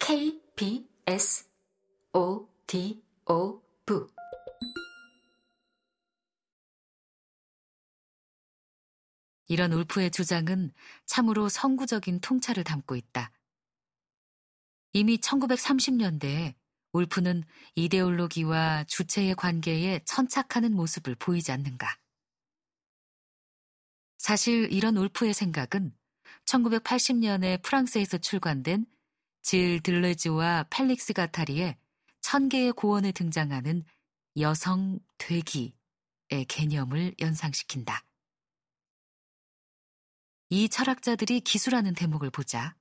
K B S O D O V 이런 울프의 주장은 참으로 선구적인 통찰을 담고 있다. 이미 1930년대에 울프는 이데올로기와 주체의 관계에 천착하는 모습을 보이지 않는가. 사실 이런 울프의 생각은 1980년에 프랑스에서 출간된 질 들레즈와 펠릭스 가타리의 천 개의 고원에 등장하는 여성 되기의 개념을 연상시킨다. 이 철학자들이 기술하는 대목을 보자.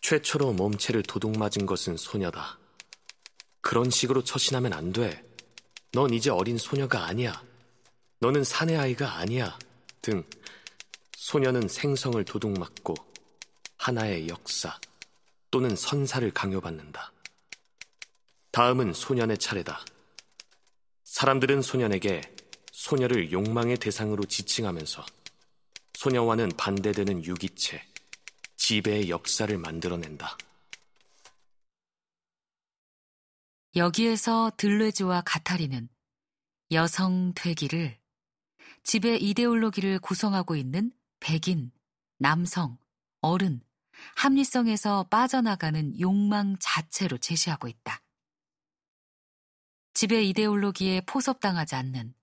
최초로 몸체를 도둑 맞은 것은 소녀다. 그런 식으로 처신하면 안 돼. 넌 이제 어린 소녀가 아니야. 너는 사내 아이가 아니야. 등 소녀는 생성을 도둑 맞고 하나의 역사 또는 선사를 강요받는다. 다음은 소년의 차례다. 사람들은 소년에게 소녀를 욕망의 대상으로 지칭하면서 소녀와는 반대되는 유기체, 지배의 역사를 만들어낸다. 여기에서 들레즈와 가타리는 여성 되기를 지배 이데올로기를 구성하고 있는 백인, 남성, 어른, 합리성에서 빠져나가는 욕망 자체로 제시하고 있다. 지배 이데올로기에 포섭당하지 않는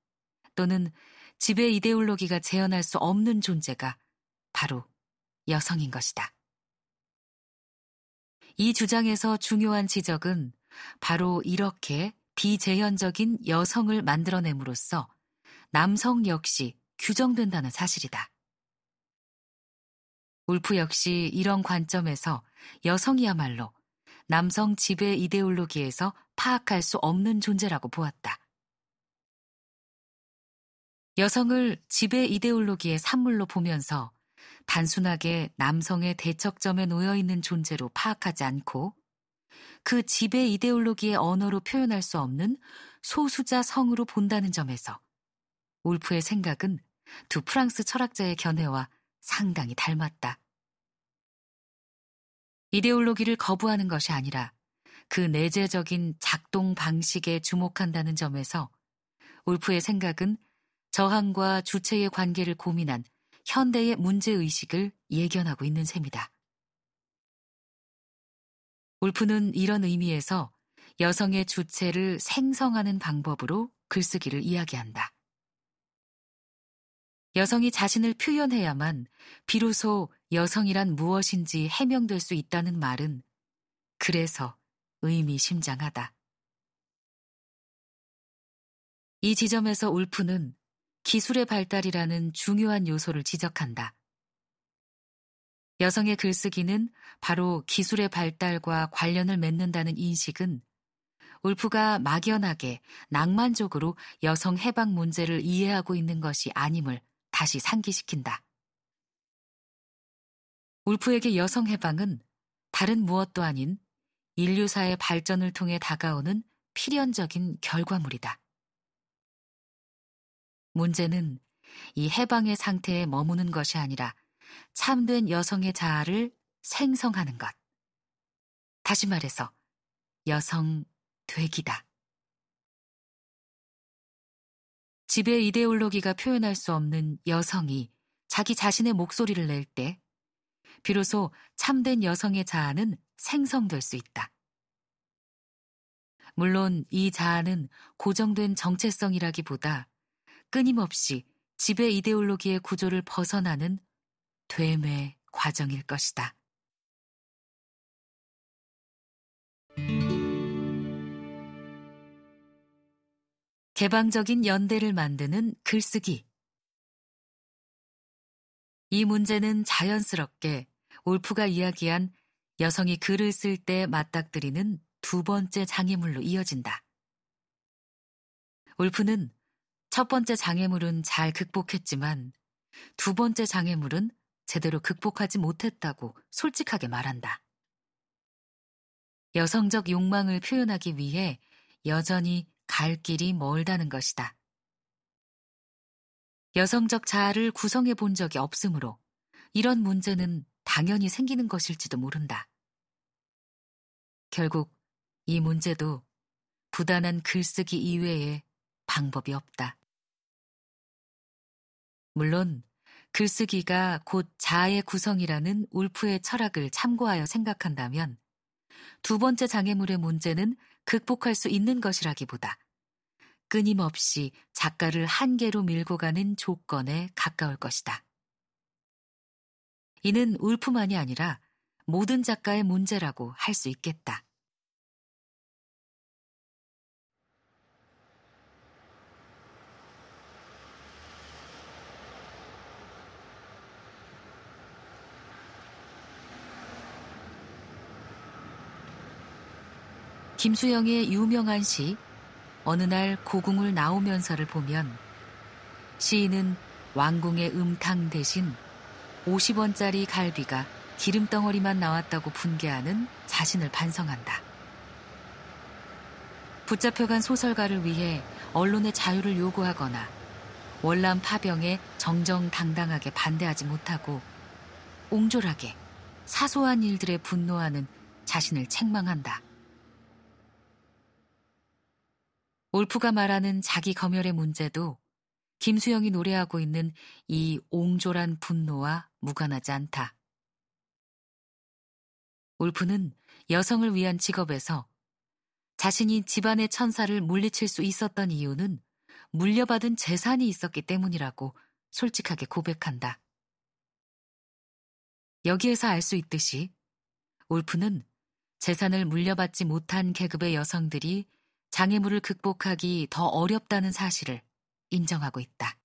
또는 지배 이데올로기가 재현할 수 없는 존재가 바로 여성인 것이다. 이 주장에서 중요한 지적은 바로 이렇게 비재현적인 여성을 만들어냄으로써 남성 역시 규정된다는 사실이다. 울프 역시 이런 관점에서 여성이야말로 남성 지배 이데올로기에서 파악할 수 없는 존재라고 보았다. 여성을 지배 이데올로기의 산물로 보면서 단순하게 남성의 대척점에 놓여 있는 존재로 파악하지 않고 그 지배 이데올로기의 언어로 표현할 수 없는 소수자 성으로 본다는 점에서 울프의 생각은 두 프랑스 철학자의 견해와 상당히 닮았다. 이데올로기를 거부하는 것이 아니라 그 내재적인 작동 방식에 주목한다는 점에서 울프의 생각은 저항과 주체의 관계를 고민한 현대의 문제의식을 예견하고 있는 셈이다. 울프는 이런 의미에서 여성의 주체를 생성하는 방법으로 글쓰기를 이야기한다. 여성이 자신을 표현해야만 비로소 여성이란 무엇인지 해명될 수 있다는 말은 그래서 의미심장하다. 이 지점에서 울프는 기술의 발달이라는 중요한 요소를 지적한다. 여성의 글쓰기는 바로 기술의 발달과 관련을 맺는다는 인식은 울프가 막연하게 낭만적으로 여성 해방 문제를 이해하고 있는 것이 아님을 다시 상기시킨다. 울프에게 여성 해방은 다른 무엇도 아닌 인류사의 발전을 통해 다가오는 필연적인 결과물이다. 문제는 이 해방의 상태에 머무는 것이 아니라 참된 여성의 자아를 생성하는 것. 다시 말해서 여성 되기다. 지배 이데올로기가 표현할 수 없는 여성이 자기 자신의 목소리를 낼 때, 비로소 참된 여성의 자아는 생성될 수 있다. 물론 이 자아는 고정된 정체성이라기보다 끊임없이 지배 이데올로기의 구조를 벗어나는 되뇌 과정일 것이다. 개방적인 연대를 만드는 글쓰기. 이 문제는 자연스럽게 올프가 이야기한 여성이 글을 쓸 때 맞닥뜨리는 두 번째 장애물로 이어진다. 울프는 첫 번째 장애물은 잘 극복했지만 두 번째 장애물은 제대로 극복하지 못했다고 솔직하게 말한다. 여성적 욕망을 표현하기 위해 여전히 갈 길이 멀다는 것이다. 여성적 자아를 구성해 본 적이 없으므로 이런 문제는 당연히 생기는 것일지도 모른다. 결국 이 문제도 부단한 글쓰기 이외에 방법이 없다. 물론 글쓰기가 곧 자아의 구성이라는 울프의 철학을 참고하여 생각한다면 두 번째 장애물의 문제는 극복할 수 있는 것이라기보다 끊임없이 작가를 한계로 밀고 가는 조건에 가까울 것이다. 이는 울프만이 아니라 모든 작가의 문제라고 할 수 있겠다. 김수영의 유명한 시 어느 날 고궁을 나오면서를 보면 시인은 왕궁의 음탕 대신 50원짜리 갈비가 기름덩어리만 나왔다고 분개하는 자신을 반성한다. 붙잡혀간 소설가를 위해 언론의 자유를 요구하거나 월남 파병에 정정당당하게 반대하지 못하고 옹졸하게 사소한 일들에 분노하는 자신을 책망한다. 올프가 말하는 자기 검열의 문제도 김수영이 노래하고 있는 이 옹졸한 분노와 무관하지 않다. 울프는 여성을 위한 직업에서 자신이 집안의 천사를 물리칠 수 있었던 이유는 물려받은 재산이 있었기 때문이라고 솔직하게 고백한다. 여기에서 알 수 있듯이 울프는 재산을 물려받지 못한 계급의 여성들이 장애물을 극복하기 더 어렵다는 사실을 인정하고 있다.